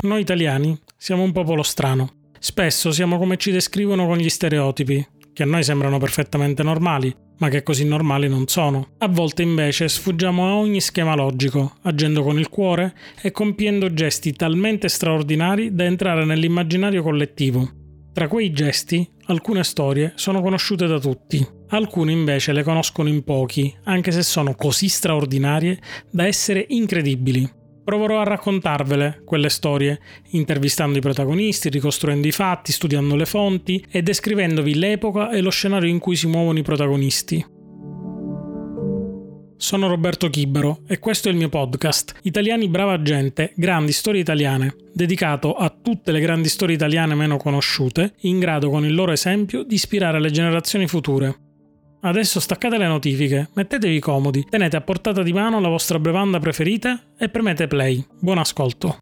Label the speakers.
Speaker 1: Noi italiani siamo un popolo strano. Spesso siamo come ci descrivono con gli stereotipi, che a noi sembrano perfettamente normali, ma che così normali non sono. A volte invece sfuggiamo a ogni schema logico, agendo con il cuore e compiendo gesti talmente straordinari da entrare nell'immaginario collettivo. Tra quei gesti, alcune storie sono conosciute da tutti, alcune invece le conoscono in pochi, anche se sono così straordinarie da essere incredibili. Proverò a raccontarvele quelle storie, intervistando i protagonisti, ricostruendo i fatti, studiando le fonti e descrivendovi l'epoca e lo scenario in cui si muovono i protagonisti. Sono Roberto Chibero e questo è il mio podcast Italiani Brava Gente, Grandi Storie Italiane, dedicato a tutte le grandi storie italiane meno conosciute, in grado con il loro esempio di ispirare le generazioni future. Adesso staccate le notifiche, mettetevi comodi, tenete a portata di mano la vostra bevanda preferita e premete play. Buon ascolto.